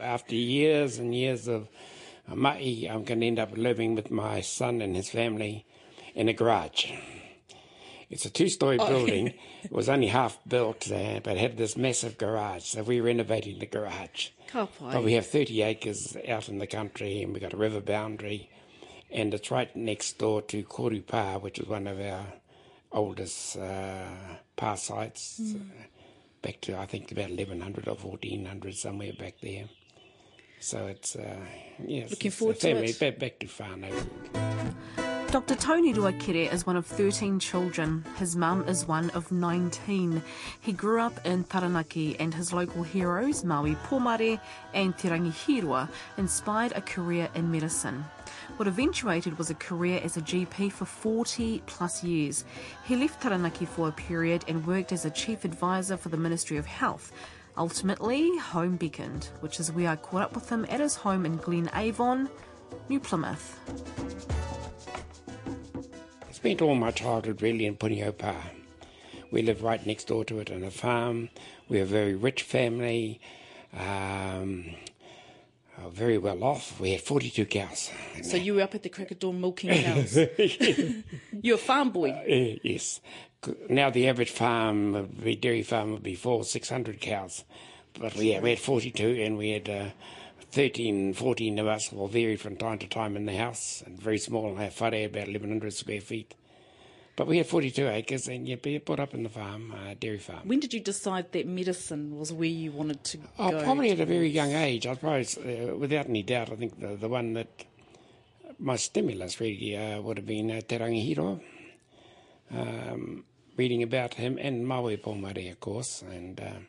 After years and years of ma'i, I'm going to end up living with my son and his family in a garage. It's a two-story oh. building. it was only half built, uh, but had this massive garage. So we're renovating the garage. But we have 30 acres out in the country, and we've got a river boundary, and it's right next door to Korupa, which is one of our oldest uh, sites, mm. back to I think about 1100 or 1400 somewhere back there. So it's uh, yes, looking forward to it. Back, back to whānau. Dr. Tony Ruakere is one of 13 children. His mum is one of 19. He grew up in Taranaki and his local heroes, Maui Pomare and Te Rangihiroa, inspired a career in medicine. What eventuated was a career as a GP for 40 plus years. He left Taranaki for a period and worked as a chief advisor for the Ministry of Health. Ultimately, home beckoned, which is where I caught up with him at his home in Glen Avon, New Plymouth I spent all my childhood really in Puniho Pa. We lived right next door to it on a farm. We're a very rich family, um, uh, very well off. We had 42 cows. So you were up at the crack of dawn milking cows? You're a farm boy? Uh, yes. Now the average farm, the dairy farm would be four, 600 cows. But we, we had 42 and we had... Uh, 13, 14 of us will vary from time to time in the house, and very small, have whare, about 1,100 square feet. But we had 42 acres, and you'd be brought up in the farm, uh, dairy farm. When did you decide that medicine was where you wanted to oh, go? Probably at a very young age. I suppose, uh, without any doubt, I think the, the one that my stimulus really uh, would have been uh, Te Rangihiro. Um, reading about him and Maui Pomare, of course, and uh,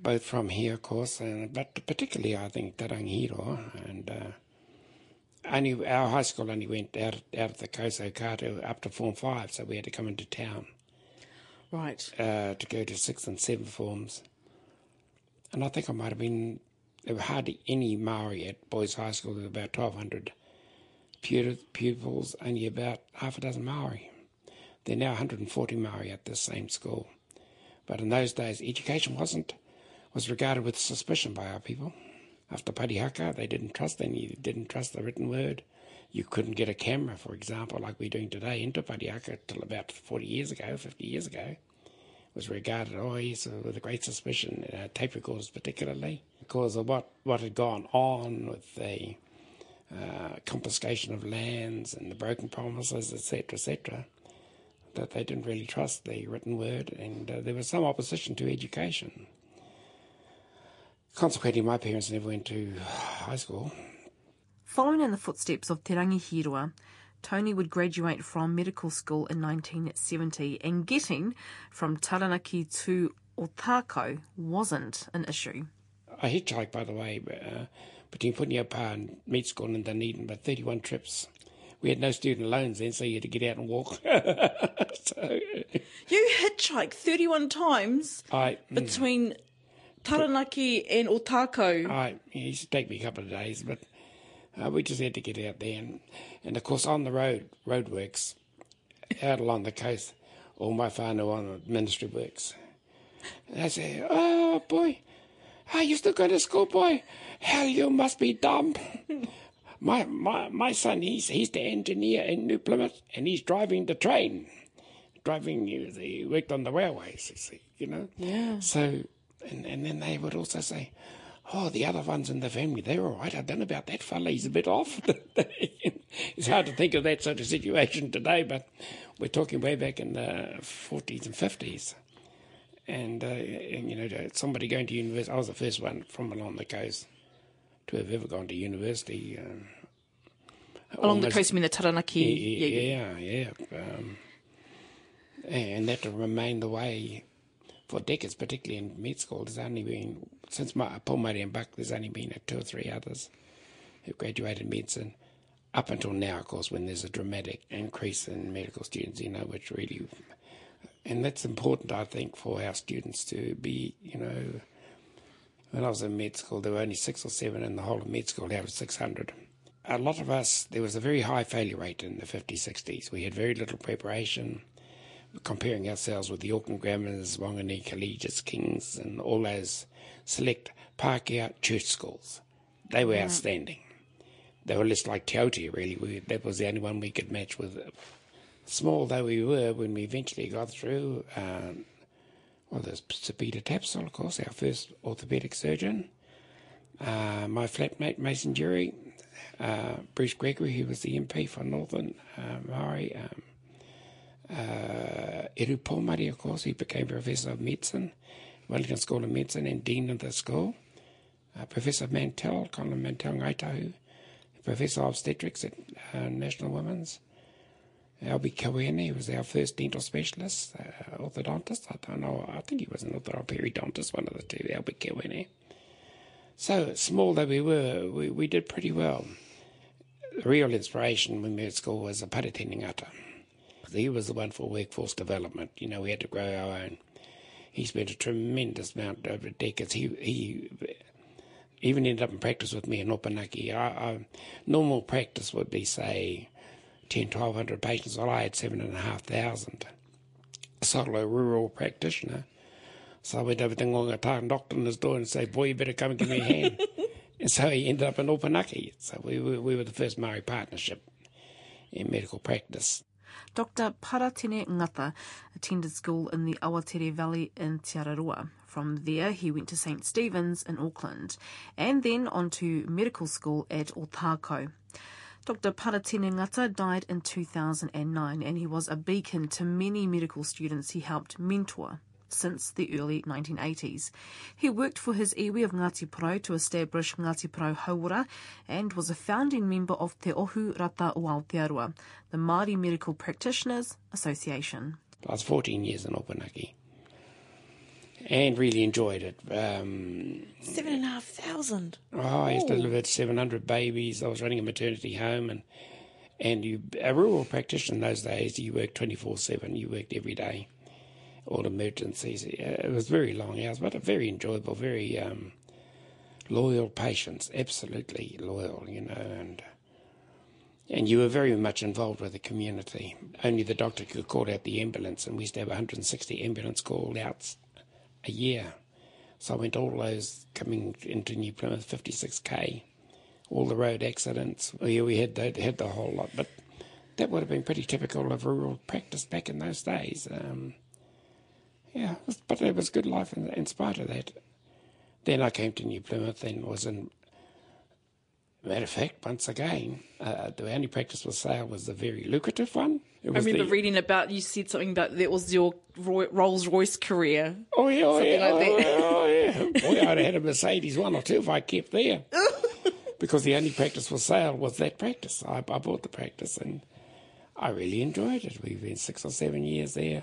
both from here, of course, and but particularly I think Te Rangihiro and uh, only our high school only went out out of the Koso Kato up to Form Five, so we had to come into town, right, uh, to go to sixth and seventh forms. And I think I might have been there were hardly any Maori at boys' high school. There were about twelve hundred pupils, only about half a dozen Maori. There are now 140 Maori at this same school. But in those days, education wasn't was regarded with suspicion by our people. After Parihaka, they didn't trust any, didn't trust the written word. You couldn't get a camera, for example, like we're doing today, into Parihaka till about 40 years ago, 50 years ago. It was regarded always with a great suspicion, uh, tape recorders particularly, because of what, what had gone on with the uh, confiscation of lands and the broken promises, etc., etc., that they didn't really trust the written word, and uh, there was some opposition to education. Consequently, my parents never went to high school. Following in the footsteps of Te Rangihiroa, Tony would graduate from medical school in 1970 and getting from Taranaki to Otago wasn't an issue. I hitchhiked, by the way, uh, between Puniho Pa and med school in Dunedin, but 31 trips. We had no student loans then, so you had to get out and walk. so, you hitchhiked 31 times I, mm. between Taranaki and Otago. I, it used to take me a couple of days, but uh, we just had to get out there. And, and of course, on the road, roadworks, out along the coast, all my whānau on the ministry works. And I say, oh, boy, are you still going to school, boy? Hell, you must be dumb. my, my, my son, he's, he's the engineer in New Plymouth, and he's driving the train. Driving, he worked on the railways, you see, you know? Yeah. So and, and then they would also say, oh, the other ones in the family, they're all right. I don't know about that fella. He's a bit off. it's hard to think of that sort of situation today, but we're talking way back in the 40s and 50s. And, uh, and you know, somebody going to university, I was the first one from along the coast to have ever gone to university. Um, along almost, the coast, you mean the Taranaki? Yeah, yeah, yeah. yeah. Um, and that to remain the way for decades, particularly in med school, there's only been, since my, Paul Murray and Buck, there's only been two or three others who graduated medicine. Up until now, of course, when there's a dramatic increase in medical students, you know, which really, and that's important, I think, for our students to be, you know, when I was in med school, there were only six or seven in the whole of med school, there were 600. A lot of us, there was a very high failure rate in the 50s, 60s. We had very little preparation comparing ourselves with the Auckland Grammars, Whanganui Collegiate Kings, and all those select Pākehā church schools. They were outstanding. They were just like Te Aute, really. We, that was the only one we could match with. Small though we were, when we eventually got through, um, well, there's Peter Tapsell, of course, our first orthopaedic surgeon. Uh, my flatmate, Mason Durie, uh, Bruce Gregory, who was the MP for Northern uh, Maori. Um, uh, Eru Pomare, of course, he became Professor of Medicine, Wellington School of Medicine, and Dean of the school. Uh, Professor Mantell, Colin Mantell Ngaitahu, Professor of Obstetrics at uh, National Women's. Albie Kawene was our first dental specialist, uh, orthodontist. I don't know, I think he was an orthodontist, periodontist, one of the two, Albie Kawene. So small though we were, we, we did pretty well. The real inspiration when we were at school was a Paratene Ngata. He was the one for workforce development. You know, we had to grow our own. He spent a tremendous amount over decades. He, he even ended up in practice with me in Opunake. I, I, normal practice would be, say, 10, 1200 patients. Well, I had 7,500. Solo rural practitioner. So I went over to Ngongata, knocked on his door and said, boy, you better come and give me a hand. and so he ended up in Opunake. So we, we, we were the first Maori partnership in medical practice. Dr. Paratene Ngata attended school in the Awatere Valley in Te Araroa. From there, he went to St. Stephen's in Auckland and then on to medical school at Otago. Dr. Paratene Ngata died in 2009 and he was a beacon to many medical students he helped mentor since the early 1980s. He worked for his iwi of Ngāti Porou to establish Ngāti Porou Hauora and was a founding member of Te Ohu Rata o Aotearoa, the Māori Medical Practitioners Association. Was 14 years in Opunake and really enjoyed it. Um, Seven and a half thousand. Oh, I delivered 700 babies. I was running a maternity home, and and you a rural practitioner in those days, you worked 24 seven. You worked every day, all emergencies. It was very long hours, but very enjoyable, very um, loyal patients, absolutely loyal, you know, and. And you were very much involved with the community. Only the doctor could call out the ambulance, and we used to have 160 ambulance call outs a year. So I went all those coming into New Plymouth, 56k, all the road accidents. Yeah, we had the, had the whole lot, but that would have been pretty typical of rural practice back in those days. Um, yeah, but it was good life in, in spite of that. Then I came to New Plymouth and was in Matter of fact, once again, uh, the only practice for sale was the very lucrative one. I remember the, reading about you said something about that was your Rolls Royce career. Oh yeah, oh yeah, like oh, oh, yeah. Oh, Boy, I'd have had a Mercedes one or two if I kept there, because the only practice for sale was that practice. I, I bought the practice and I really enjoyed it. We've been six or seven years there.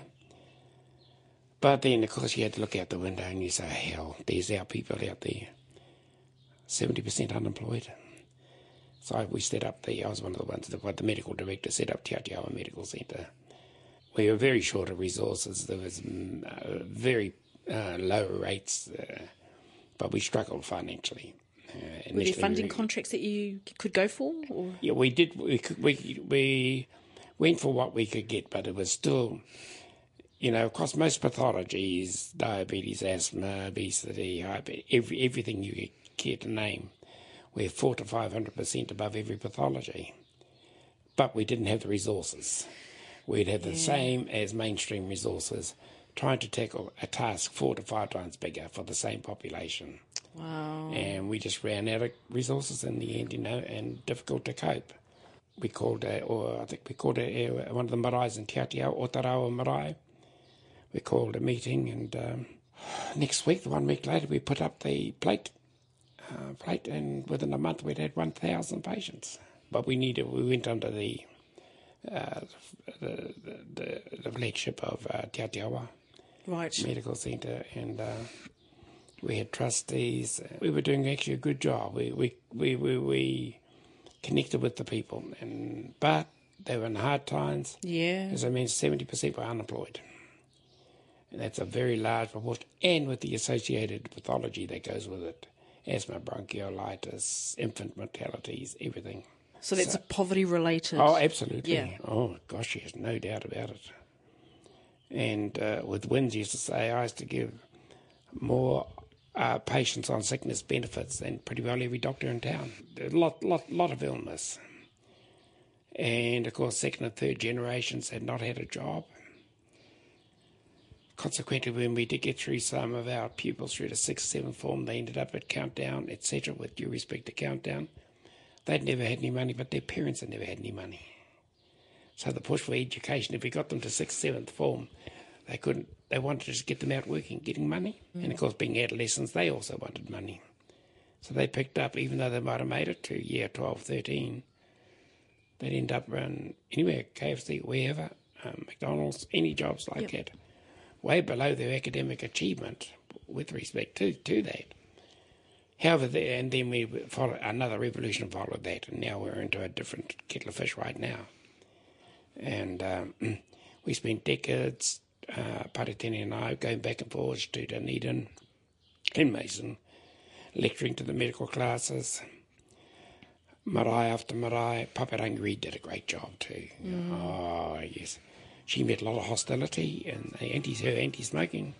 But then, of course, you had to look out the window and you say, hell, there's our people out there. 70% unemployed. So we set up the, I was one of the ones, that the medical director set up Te Medical Centre. We were very short of resources. There was mm, uh, very uh, low rates, uh, but we struggled financially. Uh, were there funding we, contracts that you could go for? Or? Yeah, we did. We, could, we we went for what we could get, but it was still, you know, across most pathologies, diabetes, asthma, obesity, hyper, every, everything you care to name we're four to five hundred percent above every pathology. But we didn't have the resources. We'd have the yeah. same as mainstream resources, trying to tackle a task four to five times bigger for the same population. Wow. And we just ran out of resources in the end, you know, and difficult to cope. We called, a, or I think we called a, one of the marais in Te Atiawa, Otarawa Marae. We called a meeting, and um, next week, one week later, we put up the plate uh, plate, and within a month we'd had 1,000 patients. But we needed, we went under the uh, the, the, the, flagship of uh, Te Atiawa right. Medical Centre, and uh, we had trustees. We were doing actually a good job. We we, we, we, we connected with the people, and but they were in hard times. Yeah, as I mean, seventy percent were unemployed, and that's a very large proportion, and with the associated pathology that goes with it asthma, bronchiolitis, infant mortalities, everything. So that's so, poverty related. Oh, absolutely. Yeah. Oh gosh, yes, no doubt about it. And uh, with WINZ used to say, I used to give more uh, patients on sickness benefits than pretty well every doctor in town. A lot, lot, lot of illness. And of course, second and third generations had not had a job. Consequently, when we did get through some of our pupils through the sixth, seventh form, they ended up at Countdown, etc., with due respect to Countdown. They'd never had any money, but their parents had never had any money. So the push for education, if we got them to sixth, seventh form, they couldn't. They wanted to just get them out working, getting money, mm. and of course, being adolescents, they also wanted money. So they picked up, even though they might have made it to year 12, 13, they'd end up running anywhere, KFC, wherever, um, McDonald's, any jobs like yep. that, way below their academic achievement with respect to, to that. However, the, and then we followed another revolution followed that, and now we're into a different kettle of fish right now. And um, we spent decades, uh, Paratene and I, going back and forth to Dunedin and Mason, lecturing to the medical classes. Marae after Marae, Paparangi Reid did a great job too. Mm. Oh, yes. She met a lot of hostility and anti her anti smoking.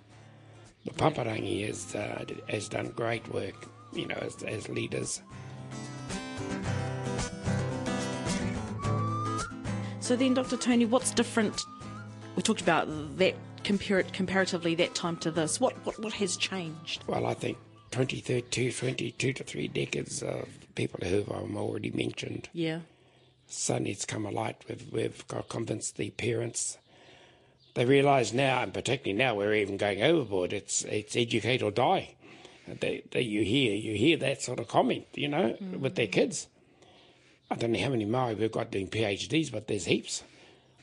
The Paparangi has, uh, has done great work you know, as, as leaders. So then, Dr. Tony, what's different? We talked about that compar- comparatively that time to this. What, what what has changed? Well, I think 22, 22 to three decades of people who I've already mentioned. Yeah. Suddenly it's come alight. We've, we've got convinced the parents. They realise now, and particularly now, we're even going overboard. It's it's educate or die that, that you hear. You hear that sort of comment, you know, mm-hmm. with their kids. I don't know how many Maori we've got doing PhDs, but there's heaps.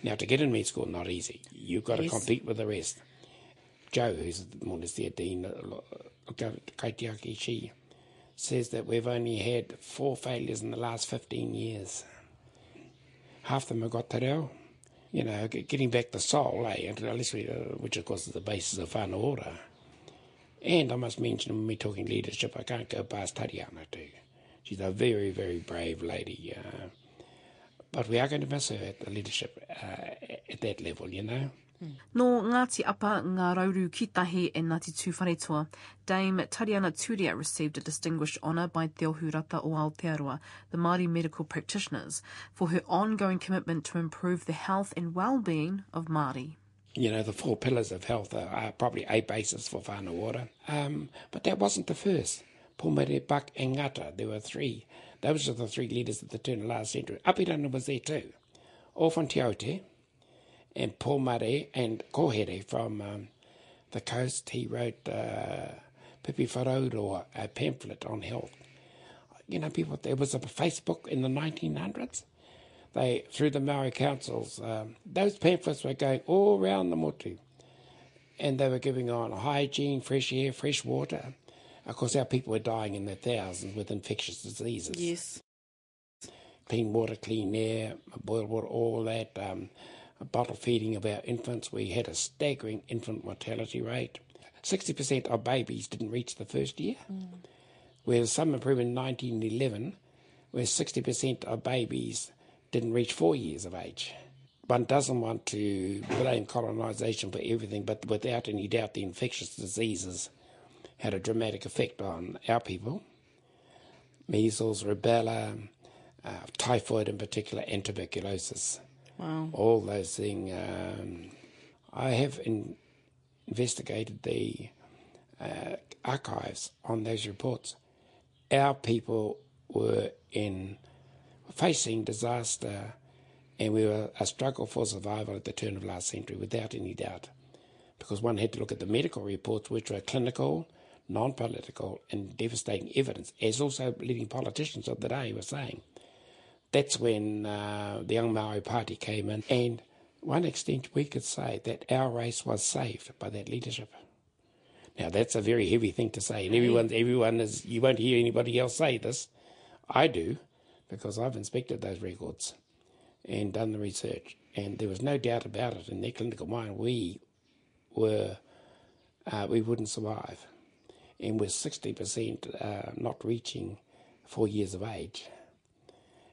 Now, to get in med school, not easy. You've got yes. to compete with the rest. Joe, who's the more or their dean, uh, Kaitiaki, she says that we've only had four failures in the last 15 years. Half them have got te reo. You know, getting back the soul, eh, which of course is the basis of whānau ora. And I must mention, when we're talking leadership, I can't go past Tariana too. She's a very, very brave lady. Uh, but we are going to miss her at the leadership uh, at that level, you know. No Ngāti Apa Ngā Rauru Kitahi e Ngāti Tūwharetua, Dame Tariana Turia received a distinguished honour by Te Ohurata o Aotearoa, the Māori medical practitioners, for her ongoing commitment to improve the health and well-being of Māori you know, the four pillars of health are, are probably a basis for whānau ora. Um, but that wasn't the first. Pomere, Buck, and Ngata, there were three. Those are the three leaders at the turn of last century. Apirana was there too. All from Te Aute, and Pomare and Kohere from um, the coast. He wrote uh, Pipi a pamphlet on health. You know, people, there was a Facebook in the 1900s they through the Maori councils, um, those pamphlets were going all around the motu, and they were giving on hygiene, fresh air, fresh water. Of course, our people were dying in their thousands with infectious diseases. Yes. Clean water, clean air, boiled water, all that. Um, bottle feeding of our infants. We had a staggering infant mortality rate. 60% of babies didn't reach the first year, mm. whereas some improvement in 1911, where 60% of babies didn't reach four years of age. One doesn't want to blame colonisation for everything, but without any doubt, the infectious diseases had a dramatic effect on our people. Measles, rubella, uh, typhoid in particular, and tuberculosis. Wow. All those things. Um, I have in, investigated the uh, archives on those reports. Our people were in facing disaster, and we were a struggle for survival at the turn of last century, without any doubt, because one had to look at the medical reports, which were clinical, non-political, and devastating evidence, as also leading politicians of the day were saying. That's when uh, the Young Maori Party came in, and one extent we could say that our race was saved by that leadership. Now that's a very heavy thing to say, and everyone, everyone is. You won't hear anybody else say this. I do, because I've inspected those records and done the research, and there was no doubt about it in their clinical mind we were uh, we wouldn't survive, and sixty percent uh, not reaching four years of age,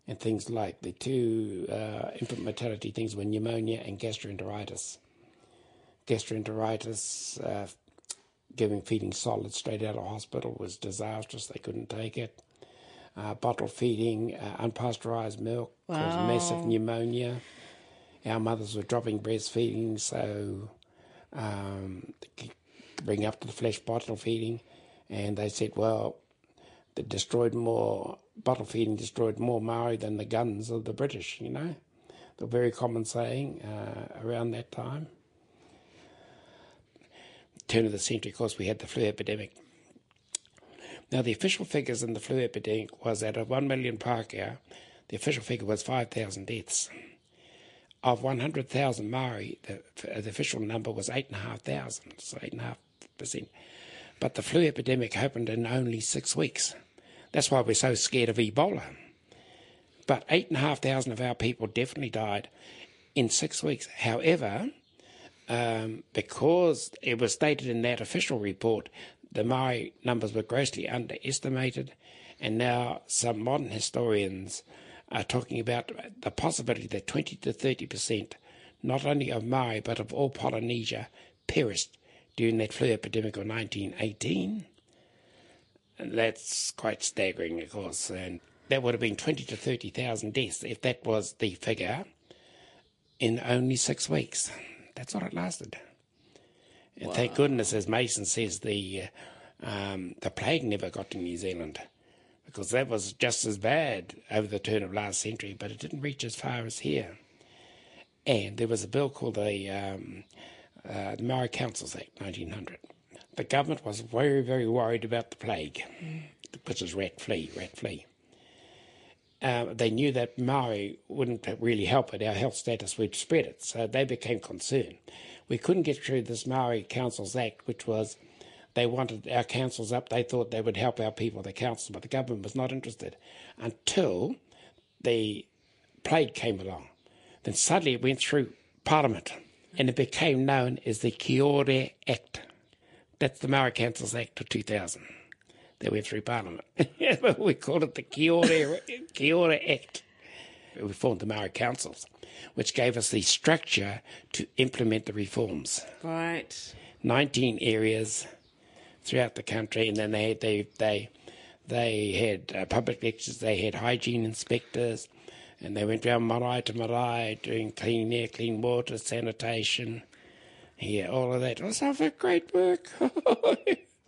and things like the two uh, infant mortality things were pneumonia and gastroenteritis. gastroenteritis, uh, giving feeding solids straight out of hospital was disastrous. They couldn't take it. Uh, bottle feeding, uh, unpasteurized milk wow. caused massive pneumonia. Our mothers were dropping breastfeeding, so um, bring up to the flesh bottle feeding, and they said, well, they destroyed more bottle feeding destroyed more Maori than the guns of the British. You know, the very common saying uh, around that time turn of the century, of course, we had the flu epidemic. Now, the official figures in the flu epidemic was that of 1 million Pākehā, the official figure was 5,000 deaths. Of 100,000 Maori, the, the, official number was 8,500, so 8.5%. But the flu epidemic happened in only six weeks. That's why we're so scared of Ebola. But 8,500 of our people definitely died in six weeks. However, um, because it was stated in that official report, the Maori numbers were grossly underestimated, and now some modern historians are talking about the possibility that 20 to 30 percent, not only of Maori but of all Polynesia, perished during that flu epidemic of 1918. And that's quite staggering, of course, and that would have been 20 to 30,000 deaths if that was the figure in only six weeks. That's what it lasted. And wow. thank goodness, as Mason says, the um, the plague never got to New Zealand because that was just as bad over the turn of last century, but it didn't reach as far as here. And there was a bill called the, um, uh, the Maori Councils Act, 1900. The government was very, very worried about the plague, which is rat flea, rat flea. Uh, they knew that Maori wouldn't really help it, our health status would spread it, so they became concerned. We couldn't get through this Maori Councils Act, which was they wanted our councils up, they thought they would help our people, the councils, but the government was not interested until the plague came along. Then suddenly it went through Parliament and it became known as the Kiore Act. That's the Maori Councils Act of 2000 that went through Parliament. we called it the Kiore Act. We formed the Maori Councils, which gave us the structure to implement the reforms. Right. 19 areas throughout the country, and then they they they they had uh, public lectures, they had hygiene inspectors, and they went around marae to marae doing clean air, clean water, sanitation, yeah, all of that. Was a great work.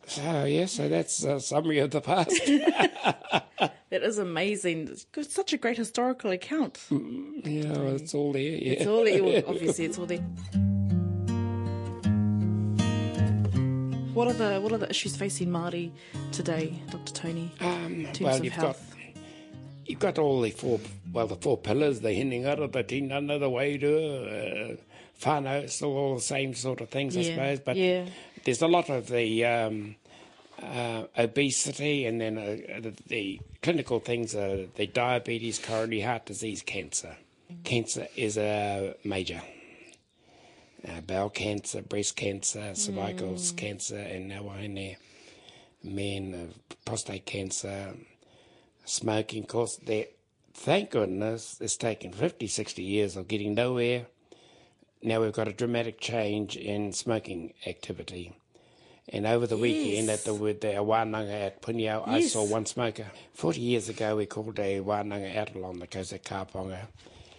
So yeah, so that's a summary of the past. that is amazing. It's such a great historical account. Mm, yeah, well, it's all there. Yeah. It's all there. Well, obviously, it's all there. What are the what are the issues facing Māori today, Dr. Tony? Um, well, you've health? got you've got all the four well the four pillars: the hinengaro, the tinana, the wairu, uh, whānau. It's all the same sort of things, yeah. I suppose. But yeah there's a lot of the um, uh, obesity and then uh, the, the, clinical things are the diabetes, coronary heart disease, cancer. Mm-hmm. Cancer is a major. Uh, bowel cancer, breast cancer, cervical mm. cancer, and now in there, men, uh, prostate cancer, smoking. Of course, thank goodness it's taken 50, 60 years of getting nowhere now we've got a dramatic change in smoking activity. And over the yes. weekend at the, the Wānanga at Puniho, yes. I saw one smoker. 40 years ago, we called a Wānanga out along the coast at Kaponga.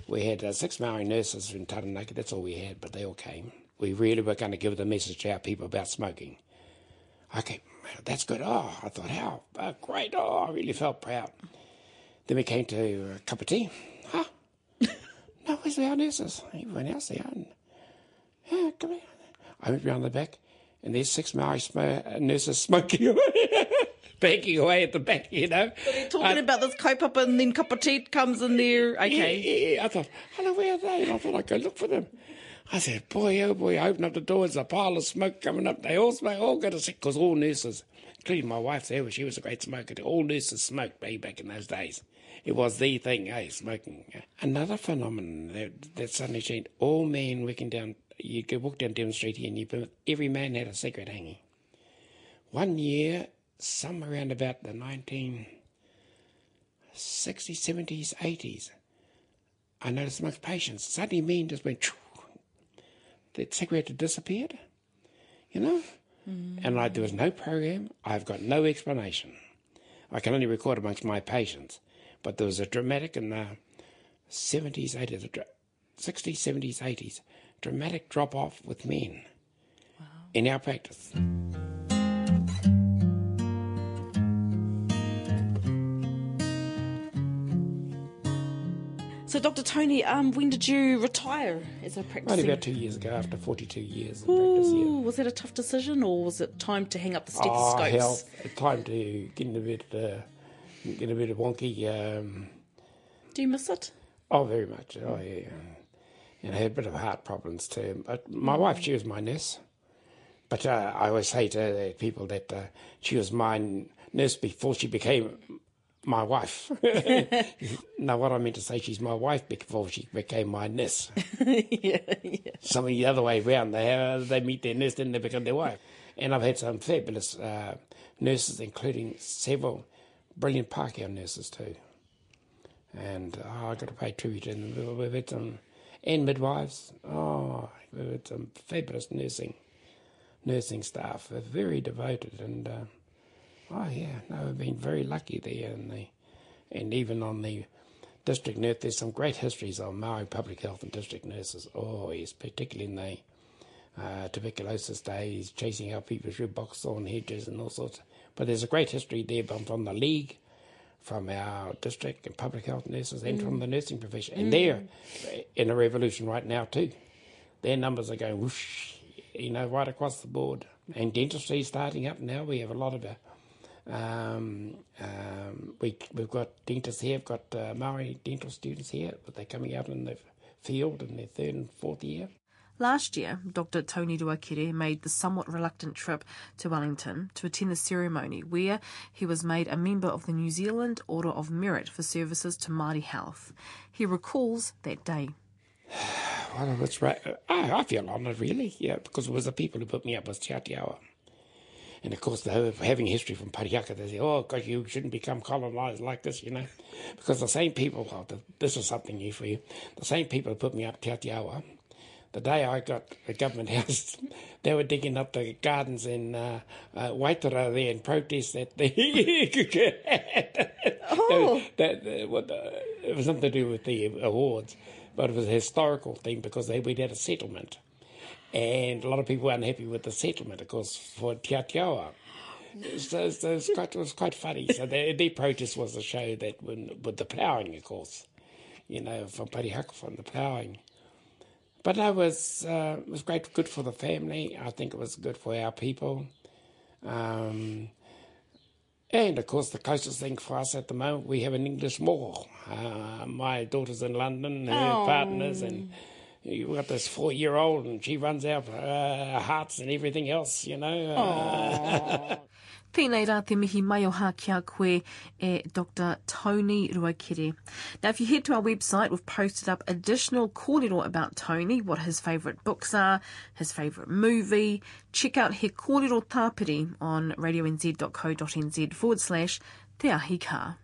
We had uh, six Maori nurses in Taranaki, that's all we had, but they all came. We really were going to give the message to our people about smoking. Okay, that's good. Oh, I thought, how oh, great. Oh, I really felt proud. Then we came to a cup of tea. Huh? no, where's our nurses? Everyone else there. Yeah, come here. I went round the back, and there's six Maori sm- nurses smoking away, backing away at the back, you know. So they're talking uh, about this kaupapa, and then cup of tea comes in there. Okay. Yeah, yeah, I thought, hello, where are they? And I thought I'd go look for them. I said, boy, oh boy, I opened up the door, there's a pile of smoke coming up. They all smoke, all got a sick, because all nurses, including my wife there, she was a great smoker, all nurses smoked way back in those days. It was the thing, eh, smoking. Another phenomenon that, that suddenly changed, all men working down you could walk down Devon Street here and you, every man had a cigarette hanging. One year, somewhere around about the 1960s, 70s, 80s, I noticed amongst patients, suddenly men just went, the cigarette had disappeared, you know? Mm. And like there was no program, I've got no explanation. I can only record amongst my patients. But there was a dramatic in the 70s, 80s, 60s, 70s, 80s, dramatic drop off with men wow. in our practice. So, Dr. Tony, um, when did you retire as a practicing? Only about two years ago, after 42 years of Ooh, practice. Yeah. Was that a tough decision, or was it time to hang up the stethoscopes? Oh, hell, time to get a bit, uh, get a bit wonky. Um, Do you miss it? Oh, very much. Oh, yeah. And I had a bit of heart problems too. But my wife, she was my nurse. But uh, I always say to people that uh, she was my nurse before she became my wife. now, what I meant to say, she's my wife before she became my nurse. yeah, yeah. Some of the other way around, they they meet their nurse, then they become their wife. And I've had some fabulous uh, nurses, including several brilliant Pākehā nurses too. And oh, I've got to pay tribute to them. We've had some, and midwives. Oh, had some fabulous nursing, nursing staff. They're very devoted and. Uh, Oh yeah, no, we've been very lucky there, and the, and even on the district nurse, there's some great histories on Maori public health and district nurses. Oh yes, particularly in the uh, tuberculosis days, chasing out people through boxthorn hedges and all sorts. But there's a great history there from the league, from our district and public health nurses, and mm. from the nursing profession, and mm. they're in a revolution right now too. Their numbers are going whoosh, you know, right across the board. And dentistry is starting up now. We have a lot of uh, um, um, we, we've got dentists here, we've got uh, Maori dental students here, but they're coming out in the field in their third and fourth year. Last year, Dr. Tony Ruakere made the somewhat reluctant trip to Wellington to attend the ceremony where he was made a member of the New Zealand Order of Merit for services to Māori health. He recalls that day. well, that's right. I, I feel honoured, really, yeah, because it was the people who put me up with Te and of course, having history from Parihaka, they say, oh, God, you shouldn't become colonized like this, you know. Because the same people, well, this is something new for you, the same people who put me up Te Atiawa, the day I got the government house, they were digging up the gardens in uh, uh, Waitara there in protest that the oh. that, that what, uh, it was something to do with the awards, but it was a historical thing because they, we'd had a settlement and a lot of people were unhappy with the settlement, of course, for Te Atiawa. So, so it, was quite, it was quite funny. So the, their protest was to show that when, with the ploughing, of course, you know, from Parihaka, from the ploughing. But it was, uh, was great, good for the family. I think it was good for our people. Um, and of course, the closest thing for us at the moment, we have an English mall. Uh, my daughter's in London, her oh. partners, and you've got this four year old and she runs out uh, hearts and everything else, you know. Tēnei rā te mihi mai o hā kia koe e Dr. Tony Ruakere. Now, if you head to our website, we've posted up additional kōrero about Tony, what his favourite books are, his favourite movie. Check out He Kōrero Tāpiri on radionz.co.nz forward slash Te Ahi Ka.